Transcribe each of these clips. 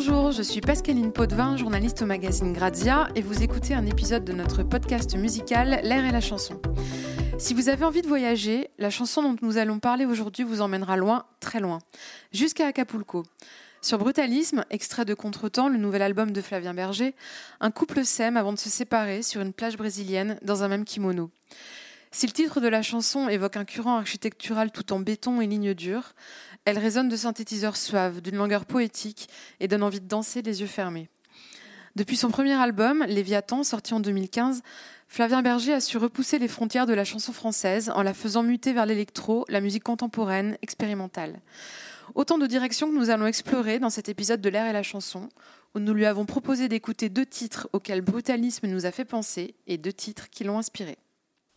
Bonjour, je suis Pascaline Potvin, journaliste au magazine Grazia, et vous écoutez un épisode de notre podcast musical L'air et la chanson. Si vous avez envie de voyager, la chanson dont nous allons parler aujourd'hui vous emmènera loin, très loin, jusqu'à Acapulco. Sur Brutalisme, extrait de Contretemps, le nouvel album de Flavien Berger, un couple s'aime avant de se séparer sur une plage brésilienne dans un même kimono. Si le titre de la chanson évoque un curant architectural tout en béton et lignes dures, elle résonne de synthétiseurs suaves, d'une langueur poétique et donne envie de danser les yeux fermés. Depuis son premier album, Léviathan, sorti en 2015, Flavien Berger a su repousser les frontières de la chanson française en la faisant muter vers l'électro, la musique contemporaine, expérimentale. Autant de directions que nous allons explorer dans cet épisode de l'air et la chanson, où nous lui avons proposé d'écouter deux titres auxquels Brutalisme nous a fait penser et deux titres qui l'ont inspiré.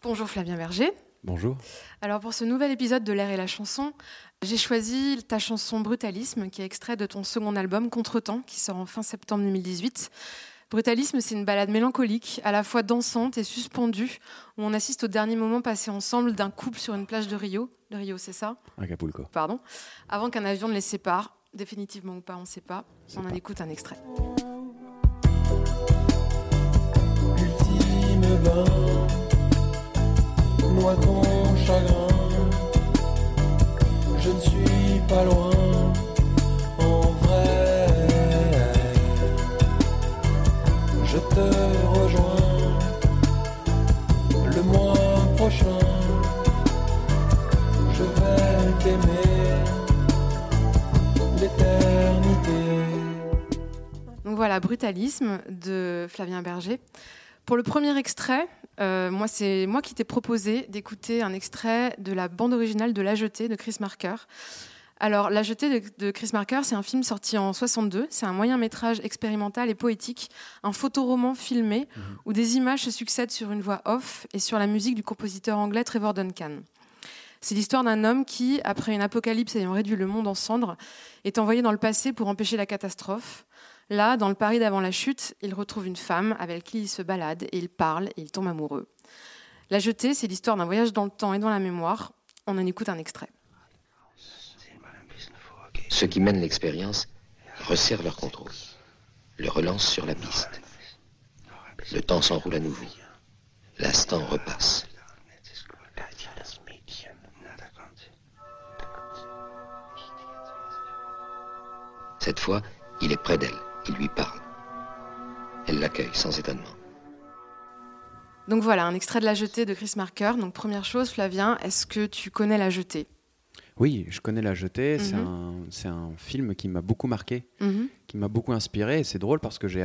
Bonjour Flavien Berger. Bonjour. Alors pour ce nouvel épisode de l'air et la chanson, j'ai choisi ta chanson Brutalisme, qui est extrait de ton second album Contretemps, qui sort en fin septembre 2018. Brutalisme, c'est une balade mélancolique, à la fois dansante et suspendue, où on assiste au dernier moment passé ensemble d'un couple sur une plage de Rio. De Rio, c'est ça? Acapulco. Pardon. Avant qu'un avion ne les sépare. Définitivement ou pas, on ne sait pas. On en écoute un extrait. Ultime bain, ton chagrin. Je ne suis pas loin, en vrai. Je te rejoins le mois prochain. Je vais t'aimer l'éternité. Voilà, Brutalisme de Flavien Berger. Pour le premier extrait, euh, moi, c'est moi qui t'ai proposé d'écouter un extrait de la bande originale de La Jetée de Chris Marker. Alors, La Jetée de, Chris Marker, c'est un film sorti en 62. C'est un moyen métrage expérimental et poétique, un photoroman filmé où des images se succèdent sur une voix off et sur la musique du compositeur anglais Trevor Duncan. C'est l'histoire d'un homme qui, après une apocalypse ayant réduit le monde en cendres, est envoyé dans le passé pour empêcher la catastrophe. Là, dans le Paris d'avant la chute, il retrouve une femme avec qui il se balade et il parle et il tombe amoureux. La jetée, c'est l'histoire d'un voyage dans le temps et dans la mémoire. On en écoute un extrait. Ceux qui mènent l'expérience resserrent leur contrôle, le relancent sur la piste. Le temps s'enroule à nouveau. L'instant repasse. Cette fois, il est près d'elle. Il lui parle. Elle l'accueille sans étonnement. Donc voilà, un extrait de La jetée de Chris Marker. Donc première chose, Flavien, est-ce que tu connais La jetée? Oui, je connais La Jetée. C'est Mhm. un, c'est un film qui m'a beaucoup marqué, Mhm. qui m'a beaucoup inspiré. Et c'est drôle parce que j'ai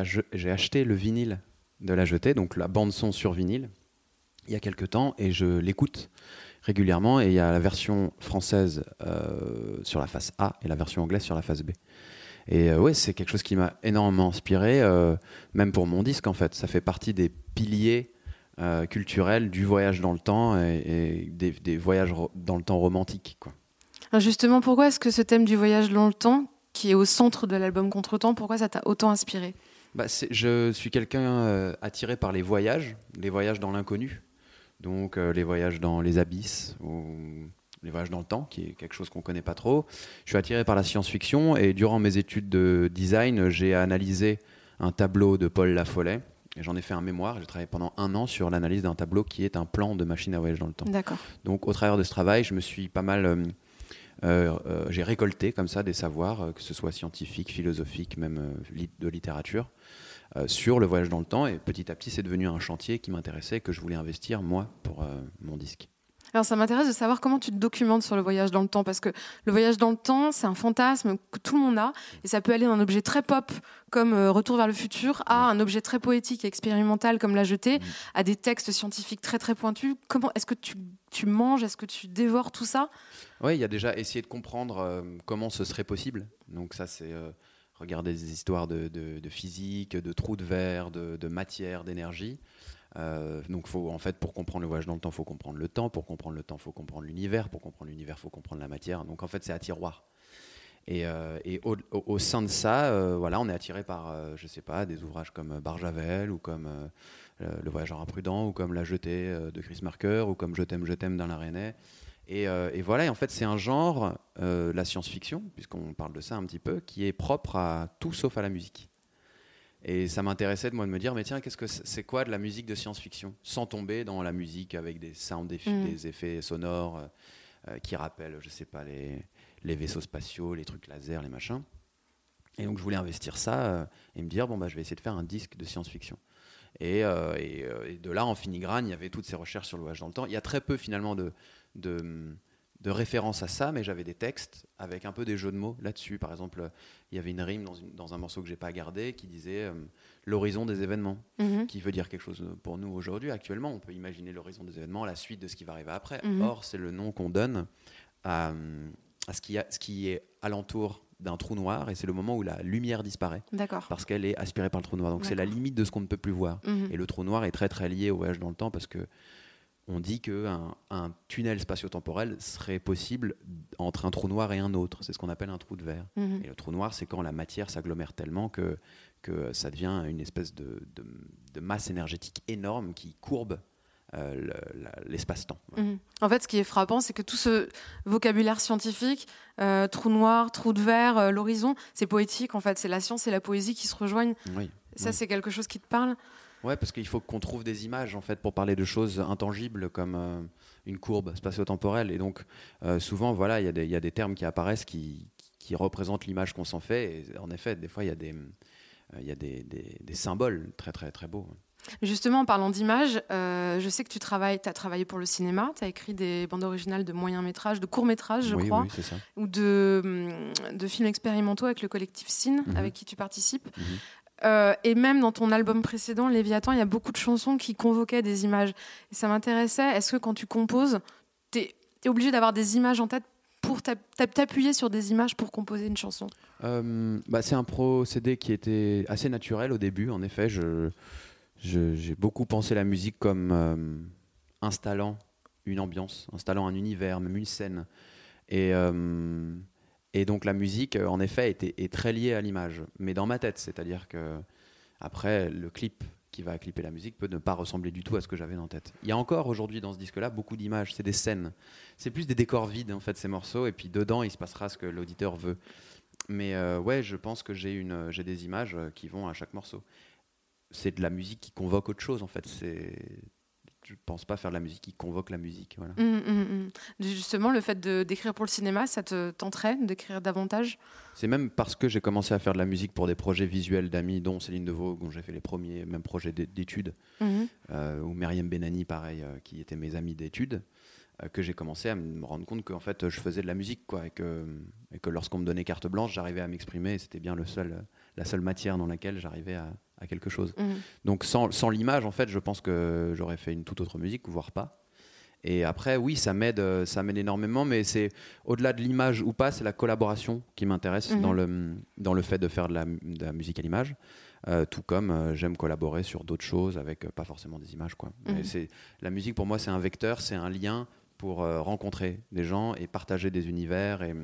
acheté le vinyle de La Jetée, donc la bande-son sur vinyle, il y a quelques temps, et je l'écoute régulièrement. Et il y a la version française euh, sur la face A et la version anglaise sur la face B. Et euh, ouais, c'est quelque chose qui m'a énormément inspiré, euh, même pour mon disque en fait. Ça fait partie des piliers euh, culturels du voyage dans le temps et, et des, des voyages dans le temps romantiques. Quoi. Alors justement, pourquoi est-ce que ce thème du voyage dans le temps, qui est au centre de l'album Contretemps, pourquoi ça t'a autant inspiré? Bah, je suis quelqu'un attiré par les voyages, les voyages dans l'inconnu, donc euh, les voyages dans les abysses ou les voyages dans le temps, qui est quelque chose qu'on connaît pas trop. Je suis attiré par la science-fiction et durant mes études de design, j'ai analysé un tableau de Paul Lafollet et j'en ai fait un mémoire. J'ai travaillé pendant un an sur l'analyse d'un tableau qui est un plan de machine à voyage dans le temps. D'accord. Donc, au travers de ce travail, je me suis pas mal. euh, euh, euh, j'ai récolté comme ça des savoirs, que ce soit scientifiques, philosophiques, même de littérature, euh, sur le voyage dans le temps. Et petit à petit, c'est devenu un chantier qui m'intéressait, que je voulais investir, moi, pour mon disque. Alors ça m'intéresse de savoir comment tu te documentes sur le voyage dans le temps, parce que le voyage dans le temps, c'est un fantasme que tout le monde a, et ça peut aller d'un objet très pop comme euh, Retour vers le futur à un objet très poétique et expérimental comme La Jetée, à des textes scientifiques très très pointus. Comment est-ce que tu, tu manges, est-ce que tu dévores tout ça? Oui, il y a déjà essayé de comprendre euh, comment ce serait possible. Donc ça, c'est euh, regarder des histoires de, de- de physique, de trous de verre, de, de matière, d'énergie. Euh, donc faut, en fait, pour comprendre le voyage dans le temps, il faut comprendre le temps. Pour comprendre le temps, il faut comprendre l'univers. Pour comprendre l'univers, il faut comprendre la matière. Donc en fait, c'est à tiroir. Et, euh, au, sein de ça, euh, voilà, on est attiré par, euh, je sais pas, des ouvrages comme Barjavel ou comme le, Voyageur imprudent ou comme La Jetée de Chris Marker ou comme Je t'aime, je t'aime d'Alain Resnais. Et, voilà, en fait, c'est un genre, la science-fiction, puisqu'on parle de ça un petit peu, qui est propre à tout sauf à la musique. Et ça m'intéressait de moi de me dire, mais tiens, qu'est-ce que c'est quoi de la musique de science-fiction? Sans tomber dans la musique avec des sound effets, Mm. des effets sonores euh, euh, qui rappellent, je sais pas, les, les vaisseaux spatiaux, les trucs laser, les machins. Et donc je voulais investir ça euh, et me dire, bon, bah, je vais essayer de faire un disque de science-fiction. Et, euh, et, et de là, en filigrane, il y avait toutes ces recherches sur le voyage dans le temps. Il y a très peu finalement de, de, de références à ça, mais j'avais des textes avec un peu des jeux de mots là-dessus. Par exemple, il y avait une rime dans, une- dans un morceau que j'ai pas gardé qui disait euh, l'horizon des événements, Mhm. qui veut dire quelque chose pour nous aujourd'hui. Actuellement, on peut imaginer l'horizon des événements, la suite de ce qui va arriver après. Mhm. Or, c'est le nom qu'on donne à, à ce, qui a- ce qui est alentour d'un trou noir, et c'est le moment où la lumière disparaît parce qu'elle est aspirée par le trou noir. Donc c'est la limite de ce qu'on ne peut plus voir. Mhm. Et le trou noir est très très lié au voyage dans le temps parce que on dit qu'un un tunnel spatio-temporel serait possible entre un trou noir et un autre. C'est ce qu'on appelle un trou de verre. Mhm. Et le trou noir, c'est quand la matière s'agglomère tellement que, que ça devient une espèce de, de- de masse énergétique énorme qui courbe euh, l'espace-temps. Mhm. En fait, ce qui est frappant, c'est que tout ce vocabulaire scientifique, euh, trou noir, trou de verre, euh, l'horizon, c'est poétique en fait. C'est la science et la poésie qui se rejoignent. Oui. Ça, Oui. c'est quelque chose qui te parle? Ouais, parce qu'il faut qu'on trouve des images en fait pour parler de choses intangibles comme euh, une courbe spatio-temporelle. Et donc euh, souvent, voilà, il y, a des- il y a des termes qui apparaissent qui, qui représentent l'image qu'on s'en fait. Et en effet, des fois, il y a des euh, il y a des, des- des symboles très très très beaux. Justement, en parlant d'image, euh, je sais que tu travailles, as travaillé pour le cinéma, tu as écrit des bandes originales de moyens métrages, de courts métrages, je oui, crois, oui, c'est ça. ou de, de films expérimentaux avec le collectif Cine, Mhm. avec qui tu participes. Mhm. Euh, et même dans ton album précédent, Léviathan, il y a beaucoup de chansons qui convoquaient des images. Et ça m'intéressait, est-ce que quand tu composes, tu es, obligé d'avoir des images en tête pour t'app- t'app- t'appuyer sur des images pour composer une chanson? Euh, bah, c'est un procédé qui était assez naturel au début. En effet, je, je- j'ai beaucoup pensé la musique comme euh, installant une ambiance, installant un univers, même une scène. Et, et donc la musique, euh, en effet, est très liée à l'image, mais dans ma tête. C'est-à-dire que après, le clip qui va clipper la musique peut ne pas ressembler du tout à ce que j'avais en tête. Il y a encore aujourd'hui dans ce disque-là beaucoup d'images, c'est des scènes. C'est plus des décors vides en fait ces morceaux, et puis dedans il se passera ce que l'auditeur veut. Mais euh, ouais, je pense que j'ai des images euh, qui vont à chaque morceau. C'est de la musique qui convoque autre chose en fait. Je pense pas faire de la musique qui convoque la musique. Voilà. Hum, hum, hum. Justement, le fait de- d'écrire pour le cinéma, ça te tenterait d'écrire davantage? C'est même parce que j'ai commencé à faire de la musique pour des projets visuels d'amis, dont Céline Deveau, dont j'ai fait les premiers même projets d'é- d'études, euh, ou Myriam Benani, pareil, euh, qui étaient mes amis d'études, euh, que j'ai commencé à me rendre compte qu'en fait je faisais de la musique, quoi, et que, et que lorsqu'on me donnait carte blanche, j'arrivais à m'exprimer, et c'était bien le seul, la seule matière dans laquelle j'arrivais à, à quelque chose. Mhm. Donc sans, sans l'image, en fait, je pense que j'aurais fait une toute autre musique, voire pas. Et après, oui, ça m'aide, euh, ça m'aide énormément, mais c'est au-delà de l'image ou pas, c'est la collaboration qui m'intéresse Mhm. dans, le, dans le fait de faire de la, de la musique à l'image. Euh, tout comme euh, j'aime collaborer sur d'autres choses avec euh, pas forcément des images. Quoi. Mais c'est, la musique, pour moi, c'est un vecteur, c'est un lien pour rencontrer des gens et partager des univers et,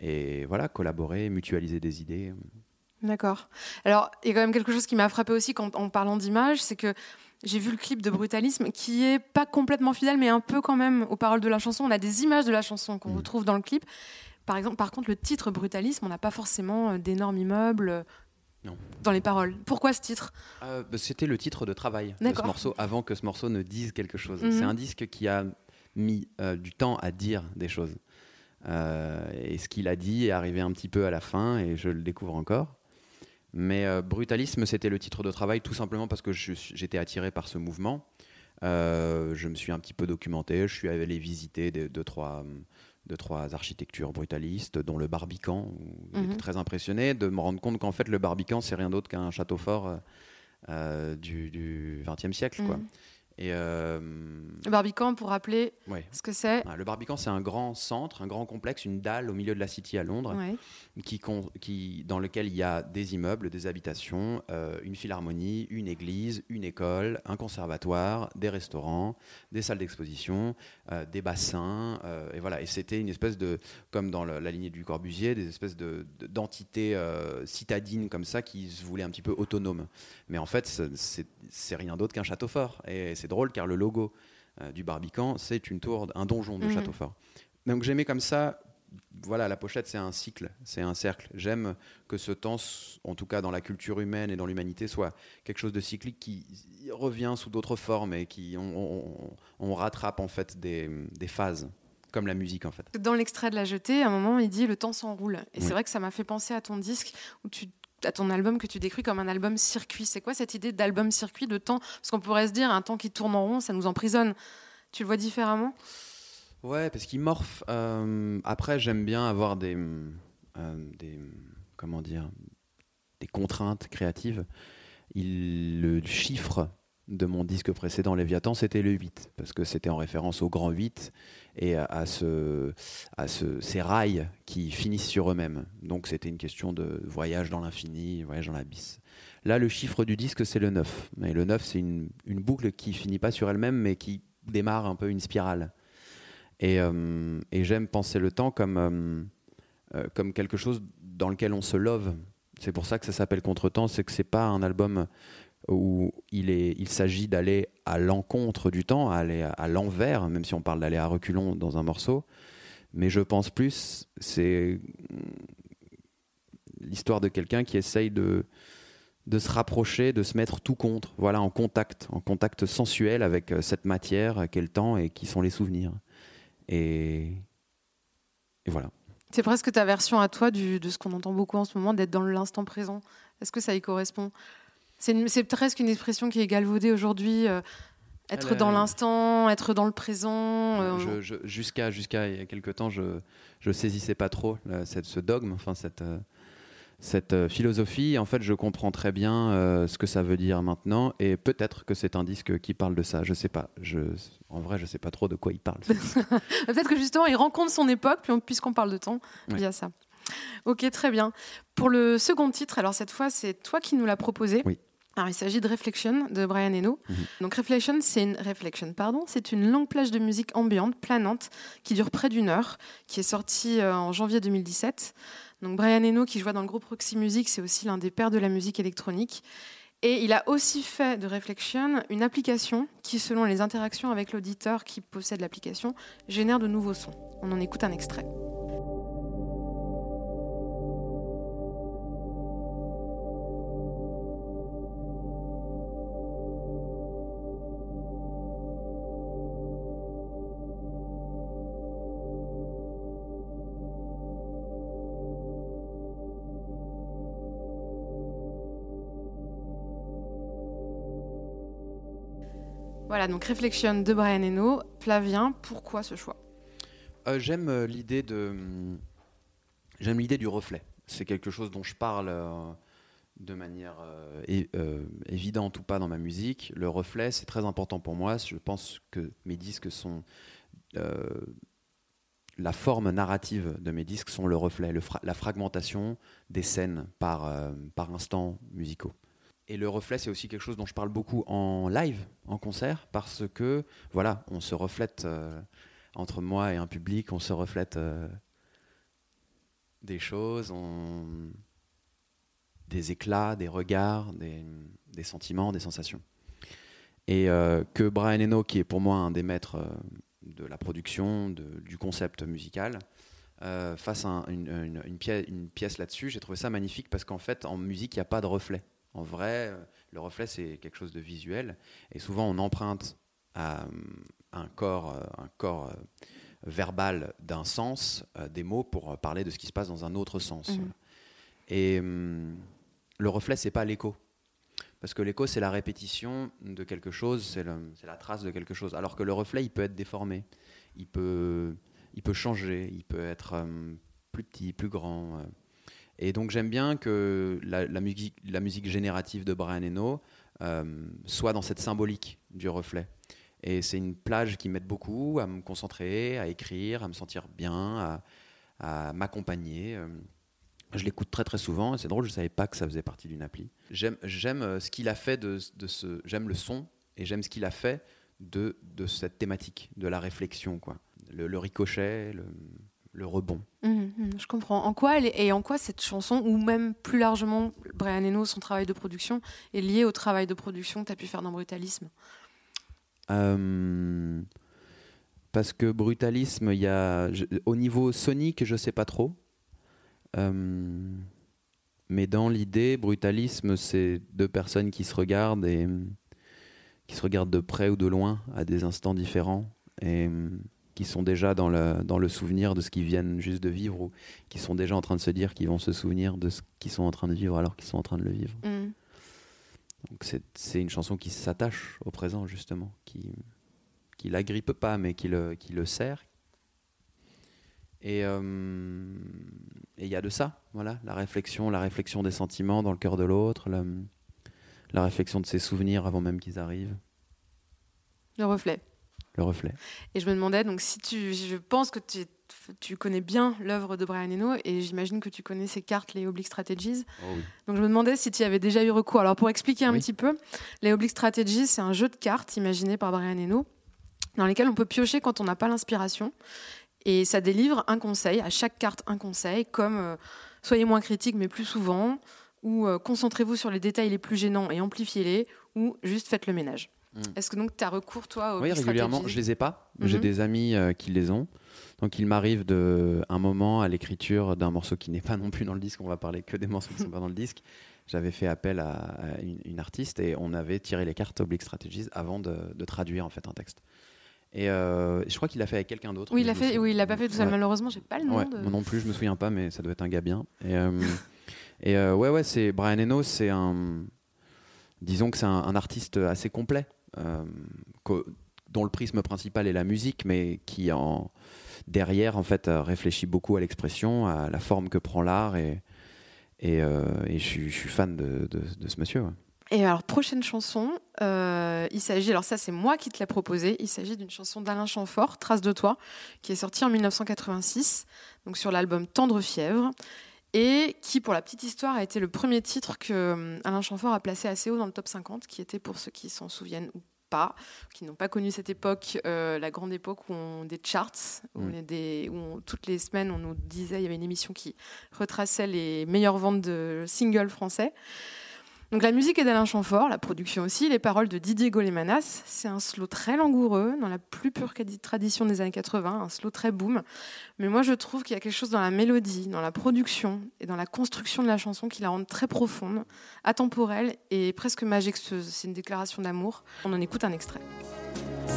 et voilà, collaborer, mutualiser des idées. D'accord. Alors, il y a quand même quelque chose qui m'a frappé aussi quand, en parlant d'image, c'est que j'ai vu le clip de Brutalisme qui est pas complètement fidèle, mais un peu quand même aux paroles de la chanson. On a des images de la chanson qu'on Mm. retrouve dans le clip. Par exemple, par contre, le titre Brutalisme, on n'a pas forcément euh, d'énormes immeubles euh, Non. dans les paroles. Pourquoi ce titre? Euh, bah, C'était le titre de travail de ce morceau avant que ce morceau ne dise quelque chose. Mhm. C'est un disque qui a mis euh, du temps à dire des choses. Euh, et ce qu'il a dit est arrivé un petit peu à la fin et je le découvre encore. Mais euh, Brutalisme, c'était le titre de travail tout simplement parce que j'étais attiré par ce mouvement. Euh, je me suis un petit peu documenté, je suis allé visiter des- deux, trois, deux, trois architectures brutalistes, dont le Barbican, où Mhm. j'étais très impressionné de me rendre compte qu'en fait le Barbican, c'est rien d'autre qu'un château fort euh, du XXe siècle. Quoi. Et euh, Le Barbican, pour rappeler ouais. ce que c'est. Ah, Le Barbican, c'est un grand centre, un grand complexe, une dalle au milieu de la City à Londres, Ouais. qui, con- qui, dans lequel il y a des immeubles, des habitations, euh, une philharmonie, une église, une école, un conservatoire, des restaurants, des salles d'exposition, euh, des bassins, et voilà. Et c'était une espèce de, comme dans le- la lignée du Corbusier, des espèces de- de- d'entités citadines comme ça qui se voulaient un petit peu autonomes. Mais en fait, c'est rien d'autre qu'un château fort. Et c'est drôle car le logo euh, du Barbican, c'est une tour, un donjon de Mhm. château fort. Donc j'aimais comme ça. Voilà, la pochette, c'est un cycle, c'est un cercle. J'aime que ce temps, en tout cas dans la culture humaine et dans l'humanité, soit quelque chose de cyclique qui revient sous d'autres formes et qui on, on- on rattrape en fait des, des phases, comme la musique en fait. Dans l'extrait de La Jetée, à un moment, il dit Le temps s'enroule. Et Oui. c'est vrai que ça m'a fait penser à ton disque, où tu, à ton album que tu décris comme un album circuit. C'est quoi cette idée d'album circuit, de temps? Parce qu'on pourrait se dire un temps qui tourne en rond, ça nous emprisonne. Tu le vois différemment? Ouais, parce qu'il morphe. Euh, après, j'aime bien avoir des, euh, des, comment dire, des contraintes créatives. Le chiffre de mon disque précédent, Léviathan, c'était le 8, parce que c'était en référence au grand 8 et à, ce, à ce, ces rails qui finissent sur eux-mêmes. Donc c'était une question de voyage dans l'infini, voyage dans l'abysse. Là, le chiffre du disque, c'est le 9. Et le 9, c'est une, une boucle qui finit pas sur elle-même, mais qui démarre un peu une spirale. Et, euh, et j'aime penser le temps comme, euh, euh, comme quelque chose dans lequel on se love. C'est pour ça que ça s'appelle Contretemps, c'est que c'est pas un album où il, est, il s'agit d'aller à l'encontre du temps, à aller à, l'envers, même si on parle d'aller à reculons dans un morceau. Mais je pense plus, c'est l'histoire de quelqu'un qui essaye de, de se rapprocher, de se mettre tout contre, voilà, en contact, en contact sensuel avec euh, cette matière qu'est le temps et qui sont les souvenirs. Et, voilà. C'est presque ta version à toi de ce qu'on entend beaucoup en ce moment, d'être dans l'instant présent. Est-ce que ça y correspond? C'est presque une expression qui est galvaudée aujourd'hui. euh, être dans euh, l'instant, être dans le présent. euh, jusqu'à jusqu'à il y a quelques temps, je je saisissais pas trop là, cette, ce dogme, enfin cette euh, cette euh, philosophie. En fait, je comprends très bien euh, ce que ça veut dire maintenant, et peut-être que c'est un disque qui parle de ça. Je sais pas. Je, en vrai, je sais pas trop de quoi il parle. Peut-être que justement, il rencontre son époque, puis on- puisqu'on parle de temps, Ouais. via ça. Ok, très bien. Pour le second titre, alors cette fois, c'est toi qui nous l'as proposé. Oui. Alors, il s'agit de Reflection de Brian Eno. Mhm. Donc, Reflection, c'est une Reflection, pardon, c'est une longue plage de musique ambiante, planante, qui dure près d'une heure, qui est sortie euh, en janvier 2017. Donc, Brian Eno, qui jouait dans le groupe Roxy Music, c'est aussi l'un des pères de la musique électronique. Et il a aussi fait de Reflection une application qui, selon les interactions avec l'auditeur qui possède l'application, génère de nouveaux sons. On en écoute un extrait. Voilà, donc Reflection de Brian Eno. Flavien, pourquoi ce choix? Euh, j'aime euh, l'idée de j'aime l'idée du reflet. C'est quelque chose dont je parle euh, de manière évidente ou pas dans ma musique. Le reflet, c'est très important pour moi. Je pense que mes disques sont la forme narrative de mes disques sont le reflet, la fragmentation des scènes par, euh, par instants musicaux. Et le reflet, c'est aussi quelque chose dont je parle beaucoup en live, en concert, parce que voilà, on se reflète euh, entre moi et un public, on se reflète euh, des choses, des éclats, des regards, des, sentiments, des sensations. Et euh, que Brian Eno, qui est pour moi un des maîtres de la production, du concept musical, fasse une pièce là-dessus, j'ai trouvé ça magnifique parce qu'en fait, en musique, il n'y a pas de reflet. En vrai, le reflet, c'est quelque chose de visuel. Et souvent, on emprunte à, euh, un corps, euh, un corps euh, verbal d'un sens, des mots pour parler de ce qui se passe dans un autre sens. Mhm. Et hum, le reflet, c'est pas l'écho. Parce que l'écho, c'est la répétition de quelque chose, c'est la trace de quelque chose. Alors que le reflet, il peut être déformé, il peut, il peut changer, il peut être hum, plus petit, plus grand. euh. Et donc j'aime bien que la, musique, la musique générative de Brian Eno euh, soit dans cette symbolique du reflet. Et c'est une plage qui m'aide beaucoup à me concentrer, à écrire, à me sentir bien, à, m'accompagner. euh. Je l'écoute très très souvent c'est drôle, je ne savais pas que ça faisait partie d'une appli. J'aime, j'aime euh, ce qu'il a fait de, de ce, j'aime le son et j'aime ce qu'il a fait de, de cette thématique, de la réflexion, quoi. Le, le ricochet, le, le rebond. Mhm, mhm, Je comprends. En quoi elle et en quoi cette chanson, ou même plus largement Brian Eno, son travail de production, est lié au travail de production que tu as pu faire dans Brutalisme? Euh, parce que brutalisme, il y a je- au niveau sonique, je sais pas trop. Euh, mais dans l'idée, brutalisme, c'est deux personnes qui se regardent et qui se regardent de près ou de loin à des instants différents et qui sont déjà dans le, dans le souvenir de ce qu'ils viennent juste de vivre ou qui sont déjà en train de se dire qu'ils vont se souvenir de ce qu'ils sont en train de vivre alors qu'ils sont en train de le vivre. Mm. Donc c'est une chanson qui s'attache au présent justement, qui qui l'agrippe pas mais qui le qui le sert. Et euh, et il y a de ça, voilà, la réflexion, la réflexion des sentiments dans le cœur de l'autre, la, la réflexion de ses souvenirs avant même qu'ils arrivent, Le reflet. Le reflet. Et je me demandais, donc si tu, je pense que tu, tu connais bien l'œuvre de Brian Eno et j'imagine que tu connais ses cartes, les Oblique Strategies. Donc je me demandais si tu y avais déjà eu recours. Alors pour expliquer un Oui. petit peu, les Oblique Strategies, c'est un jeu de cartes imaginé par Brian Eno dans lesquels on peut piocher quand on n'a pas l'inspiration. Et ça délivre un conseil, à chaque carte un conseil, comme euh, soyez moins critique mais plus souvent, ou euh, concentrez-vous sur les détails les plus gênants et amplifiez-les, ou juste faites le ménage. Mm. Est-ce que donc tu as recours toi aux Oui, régulièrement. Je les ai pas. J'ai Mhm. des amis euh, qui les ont. Donc il m'arrive de un moment à l'écriture d'un morceau qui n'est pas non plus dans le disque. On va parler que des morceaux qui sont pas dans le disque. J'avais fait appel à, à une, une artiste et on avait tiré les cartes Oblique Strategies avant de, de traduire en fait un texte. Et euh, je crois qu'il l'a fait avec quelqu'un d'autre. Oui, il l'a fait. Oui, il l'a pas fait tout seul. Ouais. Malheureusement, j'ai pas le nom. Ouais, de- moi non plus, je me souviens pas, mais ça doit être un gars bien. Et, euh, et ouais, ouais, c'est Brian Eno, c'est un, disons que c'est un, un artiste assez complet, dont le prisme principal est la musique, mais qui en derrière en fait euh, réfléchit beaucoup à l'expression, à la forme que prend l'art, et euh, je, suis- fan de, ce monsieur. Et alors, prochaine chanson, euh, il s'agit, alors ça c'est moi qui te l'ai proposé, il s'agit d'une chanson d'Alain Chamfort, Trace de toi, qui est sortie en 1986, donc sur l'album Tendre Fièvre, et qui, pour la petite histoire, a été le premier titre que euh, Alain Chamfort a placé assez haut dans le top 50, qui était pour ceux qui s'en souviennent ou pas, qui n'ont pas connu cette époque, euh, la grande époque où on des charts, où, Mm. on est des, où on- toutes les semaines on nous disait, il y avait une émission qui retraçait les meilleures ventes de singles français. Donc la musique est d'Alain Chamfort, la production aussi, les paroles de Didier Golémanas. C'est un slow très langoureux, dans la plus pure tradition des années 80, un slow très boom. Mais moi je trouve qu'il y a quelque chose dans la mélodie, dans la production et dans la construction de la chanson qui la rend très profonde, atemporelle et presque majestueuse. C'est une déclaration d'amour. On en écoute un extrait.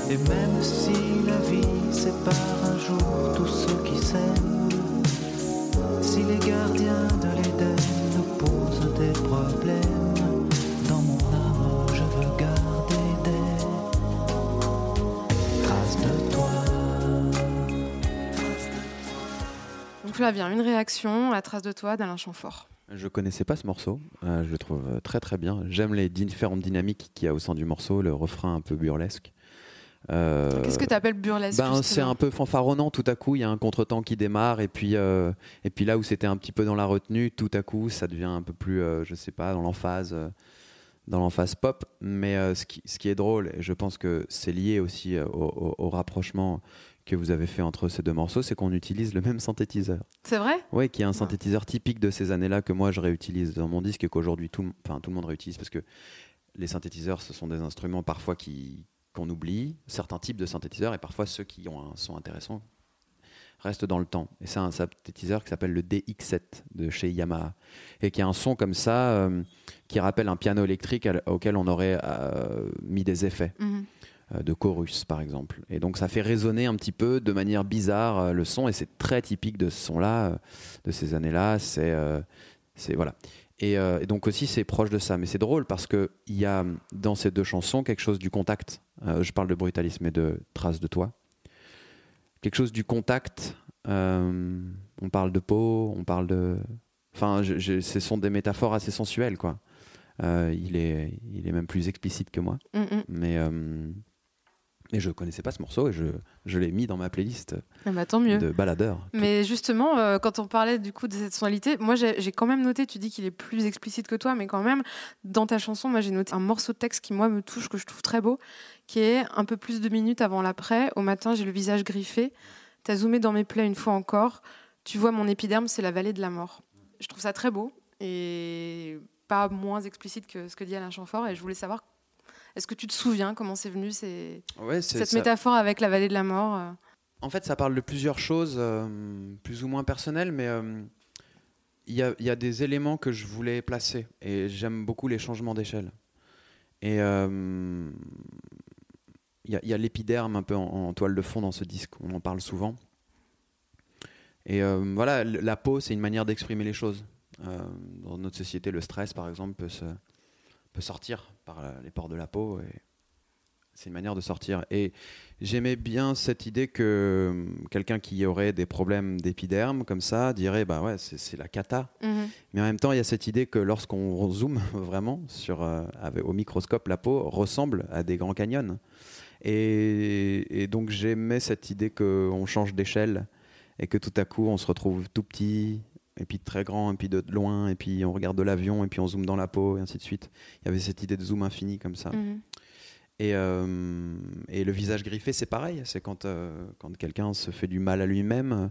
Et même si la vie sépare un jour tous ceux qui s'aiment, si les gardiens de Donc Flavien, une réaction à la trace de toi d'Alain Chamfort. Je connaissais pas ce morceau, euh, je le trouve très très bien. J'aime les différentes dynamiques qu'il y a au sein du morceau, le refrain un peu burlesque. Euh, Qu'est-ce que tu appelles burlesque Ben, c'est un peu fanfaronnant tout à coup, il y a un contretemps qui démarre et puis, euh, et puis là où c'était un petit peu dans la retenue, tout à coup ça devient un peu plus, je sais pas, dans l'emphase, dans l'emphase pop. Mais euh, ce, qui, ce qui est drôle, et je pense que c'est lié aussi euh, au, au- au rapprochement que vous avez fait entre ces deux morceaux, c'est qu'on utilise le même synthétiseur. C'est vrai? Oui, qui est un synthétiseur typique de ces années-là que moi je réutilise dans mon disque et qu'aujourd'hui tout, enfin, tout le monde réutilise parce que les synthétiseurs ce sont des instruments parfois qui qu'on oublie, certains types de synthétiseurs et parfois ceux qui ont un son intéressant restent dans le temps. Et c'est un synthétiseur qui s'appelle le DX7 de chez Yamaha et qui a un son comme ça euh, qui rappelle un piano électrique auquel on aurait euh, mis des effets Mhm. De chorus par exemple. Et donc ça fait résonner un petit peu de manière bizarre euh, le son et c'est très typique de ce son-là, euh, de ces années-là. C'est euh, c'est voilà. Et, euh, et donc aussi c'est proche de ça, mais c'est drôle parce que il y a dans ces deux chansons quelque chose du contact. Euh, je parle de brutalisme et de traces de toi. Quelque chose du contact. euh, on parle de peau, on parle de. Enfin, je- je- ce sont des métaphores assez sensuelles, quoi. Euh, il est, il est même plus explicite que moi. Mhm. Mais, mais je connaissais pas ce morceau et je, je l'ai mis dans ma playlist Ah bah, tant mieux. de baladeur. Mais justement, euh, quand on parlait du coup de cette sonalité, moi j'ai j'ai quand même noté, tu dis qu'il est plus explicite que toi, mais quand même, dans ta chanson, moi j'ai noté un morceau de texte qui moi me touche, que je trouve très beau, qui est un peu plus de minutes avant l'après. Au matin, j'ai le visage griffé. T'as zoomé dans mes plaies une fois encore. Tu vois mon épiderme, c'est la vallée de la mort. Je trouve ça très beau et pas moins explicite que ce que dit Alain Chamfort. Et je voulais savoir Est-ce que tu te souviens comment c'est venu Ouais, cette ça- métaphore avec la vallée de la mort euh En fait, ça parle de plusieurs choses, euh, plus ou moins personnelles, mais euh, il y, a, il y a des éléments que je voulais placer. Et j'aime beaucoup les changements d'échelle. Et il y a, l'épiderme un peu en, en toile de fond dans ce disque. On en parle souvent. Et euh, voilà, la peau, c'est une manière d'exprimer les choses. Euh, dans notre société, le stress, par exemple, peut, se, peut sortir par la- les pores de la peau. Et c'est une manière de sortir. Et j'aimais bien cette idée que euh, quelqu'un qui aurait des problèmes d'épiderme, comme ça, dirait bah ouais, c'est c'est la cata. Mhm. Mais en même temps, il y a cette idée que lorsqu'on zoome vraiment sur, euh, avec- au microscope, la peau ressemble à des grands canyons. Et, et donc j'aimais cette idée qu'on change d'échelle et que tout à coup on se retrouve tout petit, et puis très grand, et puis de loin, et puis on regarde de l'avion, et puis on zoome dans la peau, et ainsi de suite. Il y avait cette idée de zoom infini comme ça. Mhm. Et, euh, et le visage griffé, c'est pareil. C'est quand, euh, quand quelqu'un se fait du mal à lui-même euh,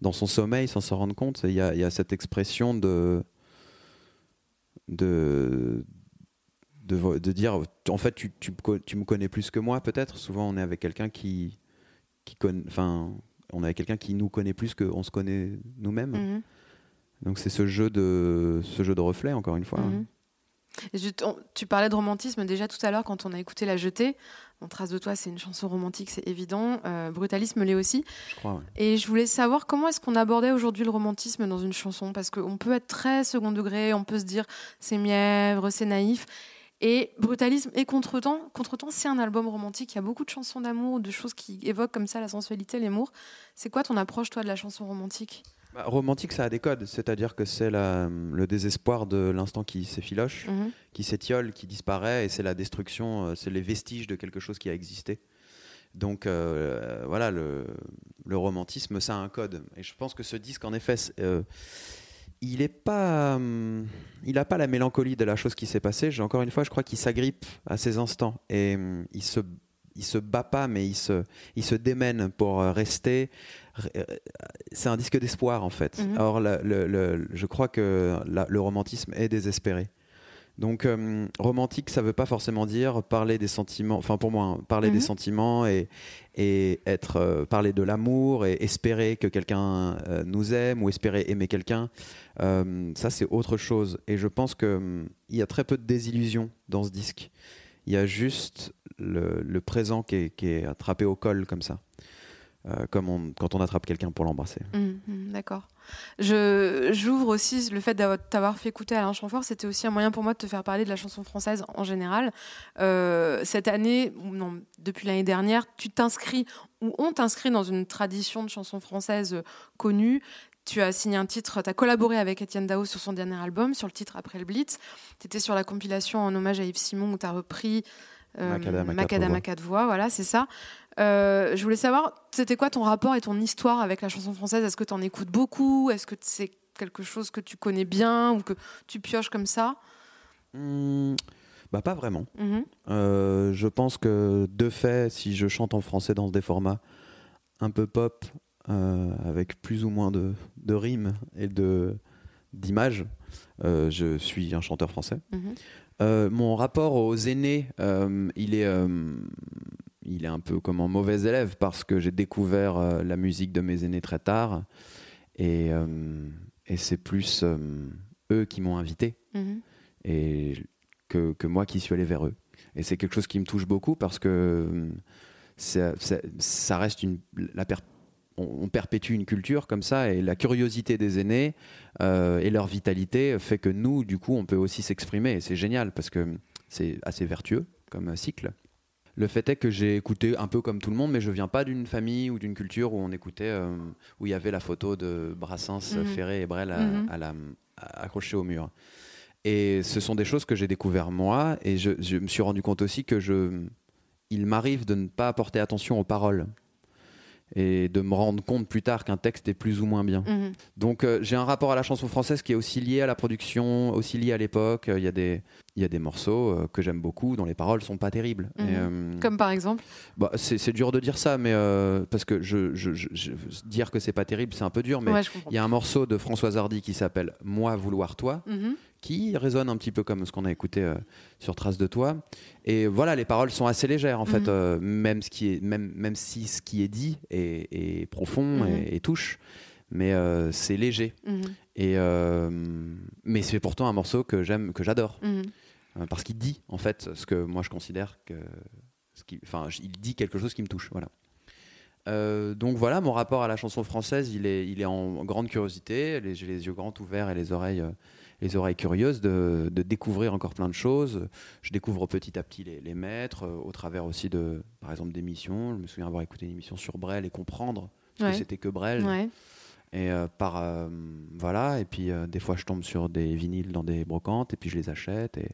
dans son sommeil sans s'en rendre compte. Il y a, il y a cette expression de, de, de, de dire en fait, tu, tu, tu me connais plus que moi, peut-être. Souvent, on est avec quelqu'un qui, qui connaît. Enfin, on est avec quelqu'un qui nous connaît plus qu'on se connaît nous-mêmes. Mhm. Donc, c'est ce jeu de, ce jeu de reflet, encore une fois. Mhm. Je- on- tu parlais de romantisme déjà tout à l'heure quand on a écouté La Jetée. En Trace de toi, c'est une chanson romantique, c'est évident. Euh, Brutalisme l'est aussi. Je crois. ouais. Et je voulais savoir comment est-ce qu'on abordait aujourd'hui le romantisme dans une chanson? Parce qu'on peut être très second degré, on peut se dire c'est mièvre, c'est naïf. Et Brutalisme et Contretemps, Contretemps, c'est un album romantique. Il y a beaucoup de chansons d'amour, de choses qui évoquent comme ça la sensualité, l'amour. C'est quoi ton approche, toi, de la chanson romantique? Bah, romantique, ça a des codes. C'est-à-dire que c'est le désespoir de l'instant qui s'effiloche. Mhm. qui s'étiole, qui disparaît, et c'est la destruction, euh, c'est les vestiges de quelque chose qui a existé. Donc euh, voilà, le, le romantisme, ça a un code. Et je pense que ce disque, en effet, euh, il est pas, hum, il n'a pas la mélancolie de la chose qui s'est passée. J'ai encore une fois, je crois qu'il s'agrippe à ces instants et hum, il se, il se bat pas, mais il se, il se démène pour rester. Euh, C'est un disque d'espoir en fait. Mhm. Or, le- le- le- je crois que la- le romantisme est désespéré. Donc, euh, romantique, ça veut pas forcément dire parler des sentiments. Enfin, pour moi, hein, parler Mhm. des sentiments et, et être euh, parler de l'amour et espérer que quelqu'un euh, nous aime ou espérer aimer quelqu'un. Ça, c'est autre chose. Et je pense que hum, il y a très peu de désillusions dans ce disque. Il y a juste le, le présent qui est, qui est attrapé au col comme ça, Euh, comme on- quand on attrape quelqu'un pour l'embrasser. Mhm, mhm, D'accord. J'ouvre aussi le fait d'avoir t'avoir fait écouter Alain Chamfort, c'était aussi un moyen pour moi de te faire parler de la chanson française en général. Euh, cette année, ou non, depuis l'année dernière, tu t'inscris ou on t'inscrit dans une tradition de chansons françaises euh, connue. Tu as signé un titre, tu as collaboré avec Étienne Dao sur son dernier album, sur le titre Après le Blitz. Tu étais sur la compilation en hommage à Yves Simon où tu as repris euh, Macadam à quatre voix, voilà, c'est ça. Euh, je voulais savoir, c'était quoi ton rapport et ton histoire avec la chanson française? Est-ce que tu en écoutes beaucoup? Est-ce que c'est quelque chose que tu connais bien ou que tu pioches comme ça? Hum, bah, pas vraiment. Mhm. Euh, je pense que de fait, si je chante en français dans des formats un peu pop, euh, avec plus ou moins de, de rimes et de d'images, je suis un chanteur français. Euh, mon rapport aux aînés, il est il est un peu comme un mauvais élève parce que j'ai découvert euh, la musique de mes aînés très tard et, euh, et c'est plus euh, eux qui m'ont invité Mhm. et que, que moi qui suis allé vers eux. Et c'est quelque chose qui me touche beaucoup parce que ça reste une, la per- on, on perpétue une culture comme ça et la curiosité des aînés euh, et leur vitalité fait que nous, du coup, on peut aussi s'exprimer et c'est génial parce que c'est assez vertueux comme cycle. Le fait est que j'ai écouté un peu comme tout le monde, mais je viens pas d'une famille ou d'une culture où on écoutait, euh, où il y avait la photo de Brassens, Mhm. Ferré et Brel à, Mhm. à la, à- accrochée au mur. Et ce sont des choses que j'ai découvert moi, et je, je me suis rendu compte aussi que je, il m'arrive de ne pas apporter attention aux paroles et de me rendre compte plus tard qu'un texte est plus ou moins bien. Mhm. Donc euh, j'ai un rapport à la chanson française qui est aussi lié à la production, aussi lié à l'époque. Il y a des, il y a des morceaux euh, que j'aime beaucoup dont les paroles sont pas terribles. Mhm. Et, euh, Comme par exemple bah, c'est dur de dire ça, mais euh, parce que je, je- je- je- dire que c'est pas terrible, c'est un peu dur. Mais Ouais, il y a un morceau de Françoise Hardy qui s'appelle Moi vouloir toi, Mhm. Qui résonne un petit peu comme ce qu'on a écouté euh, sur Trace de toi. Et voilà, les paroles sont assez légères en fait, Mhm. euh, même, ce qui est, même, même si ce qui est dit est, est profond Mhm. et, et touche, mais euh, c'est léger. Mhm. Et mais c'est pourtant un morceau que j'aime, que j'adore, parce qu'il dit en fait ce que moi je considère que, ce qui, enfin, il dit quelque chose qui me touche, voilà. Euh, donc voilà, mon rapport à la chanson française, il est, il est en grande curiosité. J'ai les yeux grands ouverts et les oreilles, les oreilles curieuses de, de découvrir encore plein de choses. Je découvre petit à petit les, les maîtres, euh, au travers aussi de, par exemple, d'émissions. Je me souviens avoir écouté une émission sur Brel et comprendre ce Ouais. que c'était que Brel. Ouais. Et euh, par euh, voilà, et puis euh, des fois je tombe sur des vinyles dans des brocantes et puis je les achète et,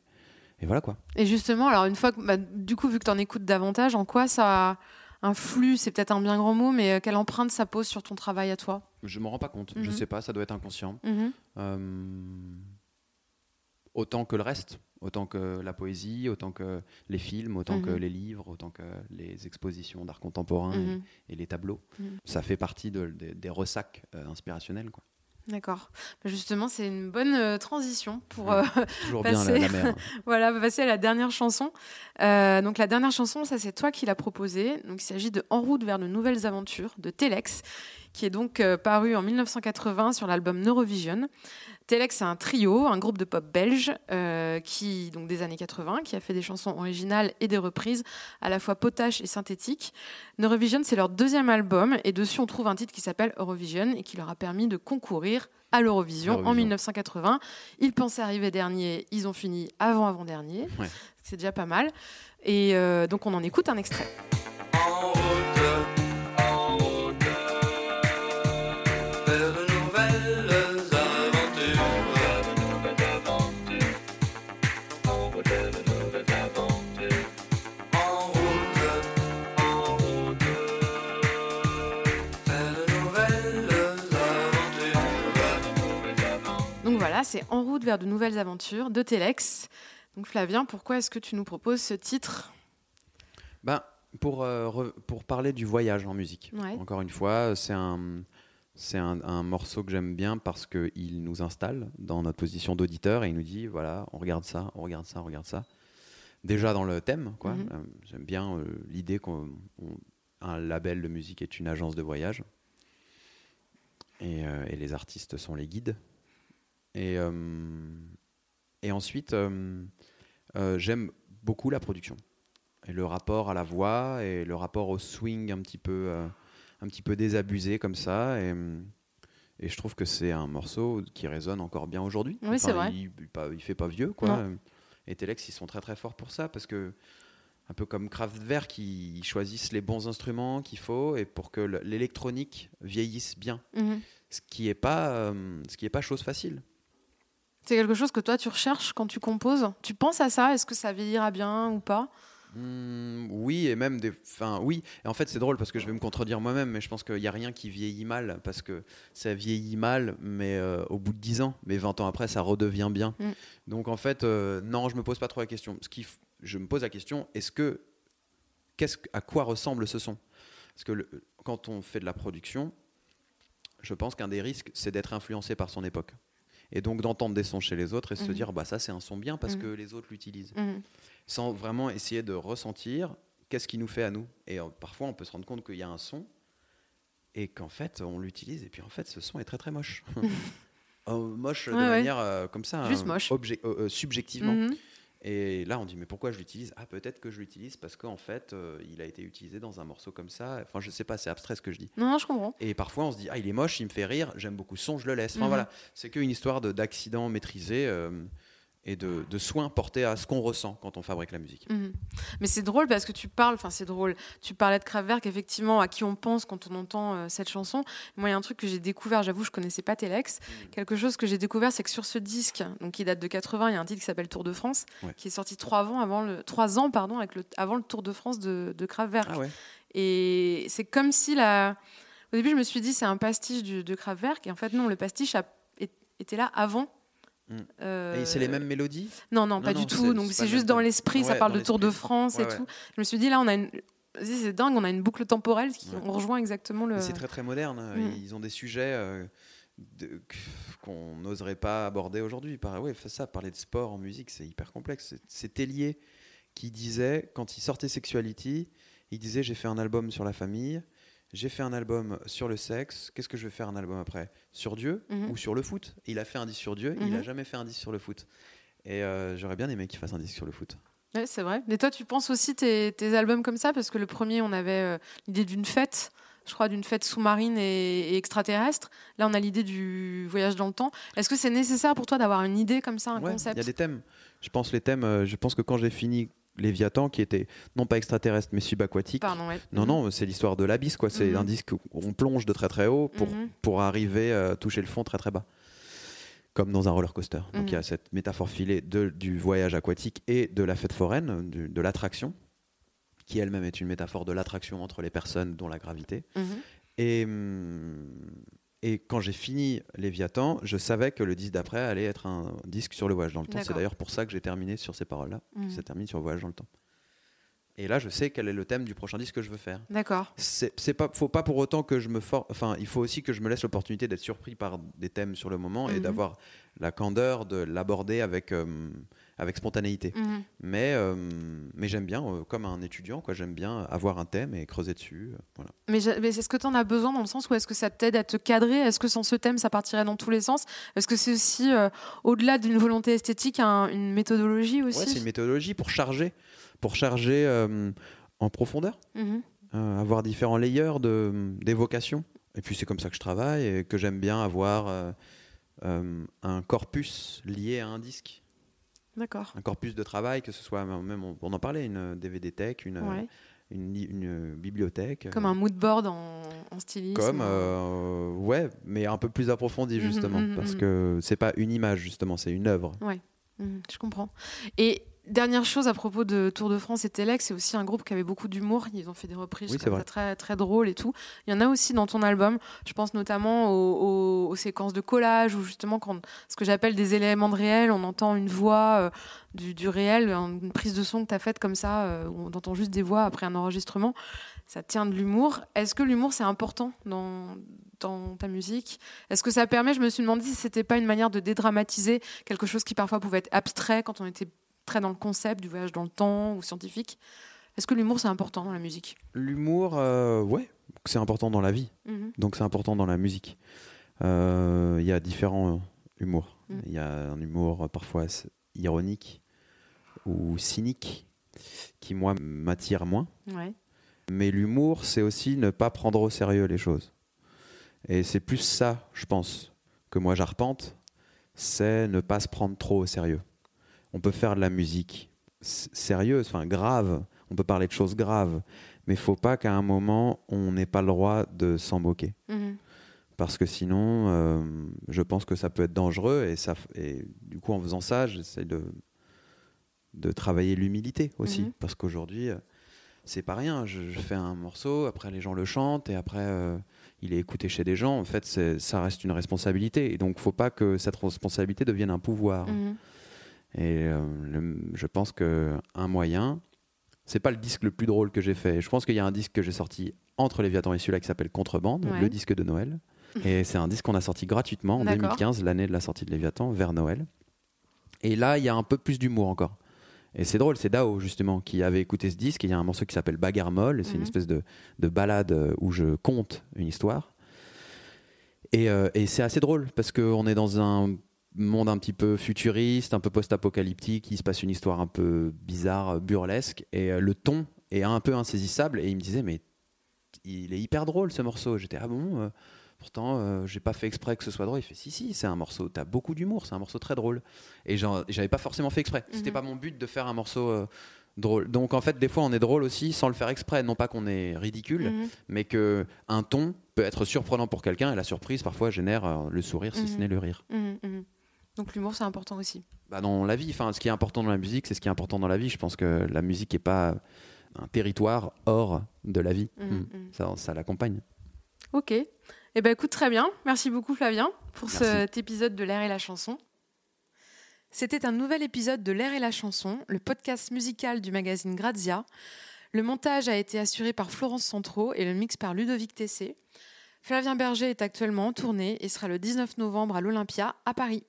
et voilà quoi. Et justement, alors une fois que, bah, du coup, vu que tu en écoutes davantage, en quoi ça influe, c'est peut-être un bien grand mot, mais quelle empreinte ça pose sur ton travail à toi? Je me rends pas compte, je Mhm. sais pas, ça doit être inconscient. Euh, autant que le reste, autant que la poésie, autant que les films, autant que Mhm. les livres, autant que les expositions d'art contemporain et- Mhm. et, les tableaux. Mhm. Ça fait partie de- des- des ressacs euh, inspirationnels. Quoi. D'accord. Bah, Justement, c'est une bonne euh, transition pour Ouais. euh, Toujours bien la, Passer. la voilà passer à la dernière chanson. Euh, donc la dernière chanson, ça c'est toi qui l'as proposée. Donc il s'agit de En route vers de nouvelles aventures de Telex, qui est donc euh, paru en 1980 sur l'album Neurovision. Telex, c'est un trio, un groupe de pop belge euh, qui, donc des années 80, qui a fait des chansons originales et des reprises à la fois potaches et synthétiques. Neurovision, c'est leur deuxième album et dessus on trouve un titre qui s'appelle Eurovision et qui leur a permis de concourir à l'Eurovision en Eurovision. 1980. Ils pensaient arriver dernier, ils ont fini avant avant dernier. Ouais. C'est déjà pas mal. Et euh, donc on en écoute un extrait. En route, c'est En route vers de nouvelles aventures de Telex. Donc Flavien, pourquoi est-ce que tu nous proposes ce titre? Ben, pour, euh, re- pour parler du voyage en musique, Ouais. encore une fois, c'est un, c'est un, un morceau que j'aime bien parce qu'il nous installe dans notre position d'auditeur et il nous dit voilà, on regarde ça, on regarde ça, on regarde ça. Déjà dans le thème, quoi. Mhm. Euh, j'aime bien euh, l'idée qu'un label de musique est une agence de voyage et, euh, et les artistes sont les guides. Et, euh, et ensuite, euh, euh, j'aime beaucoup la production et le rapport à la voix et le rapport au swing un petit peu, un petit peu désabusé comme ça. Et, et je trouve que c'est un morceau qui résonne encore bien aujourd'hui. Oui, c'est vrai. Il, il, pas- il fait pas vieux, quoi. Non. Et Telex, ils sont très très forts pour ça parce que un peu comme Kraftwerk, ils choisissent les bons instruments qu'il faut et pour que le- l'électronique vieillisse bien. Mhm. Ce qui est pas, euh, ce qui est pas chose facile. C'est quelque chose que toi tu recherches quand tu composes Tu penses à ça? Est-ce que ça vieillira bien ou pas? Hmm, oui, et même des. Enfin, oui. Et en fait, c'est drôle parce que je vais me contredire moi-même, mais je pense qu'il n'y a rien qui vieillit mal parce que ça vieillit mal, mais euh, au bout de 10 ans, mais 20 ans après, ça redevient bien. Mm. Donc en fait, euh, non, je me pose pas trop la question. Ce qui, f- je me pose la question est-ce que. Qu'est-ce, à quoi ressemble ce son? Parce que le- quand on fait de la production, je pense qu'un des risques, c'est d'être influencé par son époque. Et donc d'entendre des sons chez les autres et se Mhm. dire, bah ça c'est un son bien parce Mhm. que les autres l'utilisent Mhm. sans vraiment essayer de ressentir qu'est-ce qui nous fait à nous. Et euh, parfois, on peut se rendre compte qu'il y a un son et qu'en fait, on l'utilise et puis en fait, ce son est très très moche. Euh, moche de Ouais, manière euh, comme ça, Juste euh, moche. euh, subjectivement. Et là, on dit mais pourquoi je l'utilise? Ah, peut-être que je l'utilise parce qu'en fait, euh, il a été utilisé dans un morceau comme ça. Enfin, je sais pas, c'est abstrait ce que je dis. Non, non, je comprends. Et parfois, on se dit ah, il est moche, il me fait rire, j'aime beaucoup son, je le laisse. Enfin Mhm. voilà, c'est qu'une histoire de- d'accident maîtrisé euh, et de, de soins portés à ce qu'on ressent quand on fabrique la musique. Mhm. Mais c'est drôle parce que tu parles, enfin c'est drôle, tu parlais de Kraftwerk, effectivement, à qui on pense quand on entend euh, cette chanson. Moi, il y a un truc que j'ai découvert, j'avoue, je connaissais pas Telex. Mm. Quelque chose que j'ai découvert, c'est que sur ce disque, donc qui date de 80, il y a un titre qui s'appelle Tour de France, Ouais. qui est sorti trois ans avant le, trois ans, pardon, avec le, avant le Tour de France de, de Kraftwerk. Ah ouais. Et c'est comme si la. Au début, je me suis dit, c'est un pastiche du, de Kraftwerk, et en fait, non, le pastiche a- est- était là avant. Mm. Euh, Et c'est les mêmes mélodies Non, non, pas non, du tout. c'est- Donc c'est juste dans l'esprit, ça parle de Tour de. France Ouais, et ouais. tout. Je me suis dit, là, on a une. C'est dingue, on a une boucle temporelle qui Ouais. on rejoint exactement le. C'est très très moderne. Mm. Ils ont des sujets. euh, de- qu'on n'oserait pas aborder aujourd'hui. Par- Ouais, ça, parler de sport en musique, c'est hyper complexe. C'est- C'est Tellier qui disait, quand il sortait Sexuality, il disait J'ai fait un album sur la famille, j'ai fait un album sur le sexe, qu'est-ce que je vais faire un album après? Sur Dieu Mhm. ou sur le foot? Il a fait un disque sur Dieu, il Mhm. a jamais fait un disque sur le foot. Et euh, j'aurais bien aimé qu'il fasse un disque sur le foot. Ouais, c'est vrai. Mais toi, tu penses aussi tes, tes albums comme ça? Parce que le premier, on avait euh, l'idée d'une fête, je crois, d'une fête sous-marine et, et extraterrestre. Là, on a l'idée du voyage dans le temps. Est-ce que c'est nécessaire pour toi d'avoir une idée comme ça, un Ouais, concept Il y a des thèmes. Je pense les thèmes. euh, je pense que quand j'ai fini Léviathan, qui était non pas extraterrestre mais subaquatique. Pardon, ouais. Non, non, c'est l'histoire de l'abysse, quoi. C'est Mhm. un disque où on plonge de très très haut pour, Mhm. pour arriver à toucher le fond très très bas. Comme dans un roller coaster. Donc Mhm. il y a cette métaphore filée de, du voyage aquatique et de la fête foraine, du- de l'attraction, qui elle-même est une métaphore de l'attraction entre les personnes, dont la gravité. Mhm. Et, hum, et quand j'ai fini Léviathan, je savais que le disque d'après allait être un disque sur le voyage dans le temps. C'est d'ailleurs pour ça que j'ai terminé sur ces paroles-là. Mhm. Ça termine sur le voyage dans le temps. Et là, je sais quel est le thème du prochain disque que je veux faire. D'accord. C'est pas, faut pas pour autant que je me for... Enfin, il faut aussi que je me laisse l'opportunité d'être surpris par des thèmes sur le moment et Mhm. d'avoir la candeur de l'aborder avec, euh, avec spontanéité. Mhm. Mais, euh, mais j'aime bien, euh, comme un étudiant, quoi, j'aime bien avoir un thème et creuser dessus. euh, voilà. Mais, mais est-ce que tu en as besoin dans le sens où est-ce que ça t'aide à te cadrer? Est-ce que sans ce thème, ça partirait dans tous les sens? Est-ce que c'est aussi, au-delà d'une volonté esthétique, un- une méthodologie aussi? Ouais, c'est une méthodologie pour charger, pour charger en profondeur, Mhm. avoir différents layers d'évocation. Et puis c'est comme ça que je travaille et que j'aime bien avoir un corpus lié à un disque. Un corpus de travail, que ce soit même, on, on en parlait, une DVD tech, une, Ouais. une bibliothèque. Comme euh, un mood board en, en stylisme. Comme, euh, ouais, mais un peu plus approfondi Mhm, justement, mhm, parce mhm. que c'est pas une image justement, c'est une œuvre. Mhm, je comprends. Et dernière chose à propos de Tour de France et Telex, c'est aussi un groupe qui avait beaucoup d'humour. Ils ont fait des reprises Oui, très, très drôles et tout. Il y en a aussi dans ton album. Je pense notamment aux, aux- aux séquences de collage où justement, quand, ce que j'appelle des éléments de réel, on entend une voix euh, du, du réel, une prise de son que tu as faite comme ça, euh, où on entend juste des voix après un enregistrement. Ça tient de l'humour. Est-ce que l'humour, c'est important dans, dans ta musique? Est-ce que ça permet, je me suis demandé si c'était pas une manière de dédramatiser quelque chose qui parfois pouvait être abstrait quand on était très dans le concept du voyage dans le temps ou scientifique. Est-ce que l'humour c'est important dans la musique? L'humour, euh, ouais, c'est important dans la vie. Mhm. Donc c'est important dans la musique. Euh, Il y a différents humours. Mm. Il y a un humour parfois ironique ou cynique qui, moi, m'attire moins. Ouais. Mais l'humour, c'est aussi ne pas prendre au sérieux les choses. Et c'est plus ça, je pense, que moi j'arpente, c'est ne pas se prendre trop au sérieux. On peut faire de la musique sérieuse, enfin grave, on peut parler de choses graves, mais il faut pas qu'à un moment, on n'ait pas le droit de s'en moquer. Mhm. Parce que sinon, euh, je pense que ça peut être dangereux, et, ça, et du coup, en faisant ça, j'essaie de, de travailler l'humilité aussi. Mhm. Parce qu'aujourd'hui, euh, c'est pas rien. Je, je fais un morceau, après les gens le chantent, et après euh, il est écouté chez des gens. En fait, ça reste une responsabilité. Et donc, faut pas que cette responsabilité devienne un pouvoir. Mhm. Et euh, le- je pense que un moyen, c'est pas le disque le plus drôle que j'ai fait. Je pense qu'il y a un disque que j'ai sorti entre Léviathan et celui-là qui s'appelle Contrebande, Ouais. le disque de Noël. Et c'est un disque qu'on a sorti gratuitement en D'accord. 2015, l'année de la sortie de Léviathan, vers Noël. Et là, il y a un peu plus d'humour encore. Et c'est drôle, c'est Dao justement qui avait écouté ce disque. Il y a un morceau qui s'appelle Bagarre molle. C'est Mhm. une espèce de, de balade euh, où je conte une histoire. Et, euh, et c'est assez drôle parce qu'on est dans un monde un petit peu futuriste, un peu post-apocalyptique. Il se passe une histoire un peu bizarre, burlesque. Et euh, le ton est un peu insaisissable. Et il me disait, mais il est hyper drôle ce morceau. J'étais, ah bon euh, Pourtant, euh, j'ai pas fait exprès que ce soit drôle. Il fait si, si, c'est un morceau. T'as beaucoup d'humour, c'est un morceau très drôle. Et j'avais pas forcément fait exprès. C'était Mhm. pas mon but de faire un morceau euh, drôle. Donc en fait, des fois, on est drôle aussi sans le faire exprès. Non pas qu'on est ridicule, Mhm. mais que un ton peut être surprenant pour quelqu'un et la surprise parfois génère le sourire, si ce Mhm. n'est le rire. Donc l'humour c'est important aussi. Bah, dans la vie, enfin, ce qui est important dans la musique, c'est ce qui est important dans la vie. Je pense que la musique n'est pas un territoire hors de la vie. Mhm. Mm. Mhm. Ça, ça l'accompagne. Ok. Eh ben écoute très bien. Merci beaucoup Flavien pour Merci. cet épisode de l'air et la chanson. C'était un nouvel épisode de l'air et la chanson, le podcast musical du magazine Grazia. Le montage a été assuré par Florence Centraux et le mix par Ludovic Tessé. Flavien Berger est actuellement en tournée et sera le 19 novembre à l'Olympia à Paris.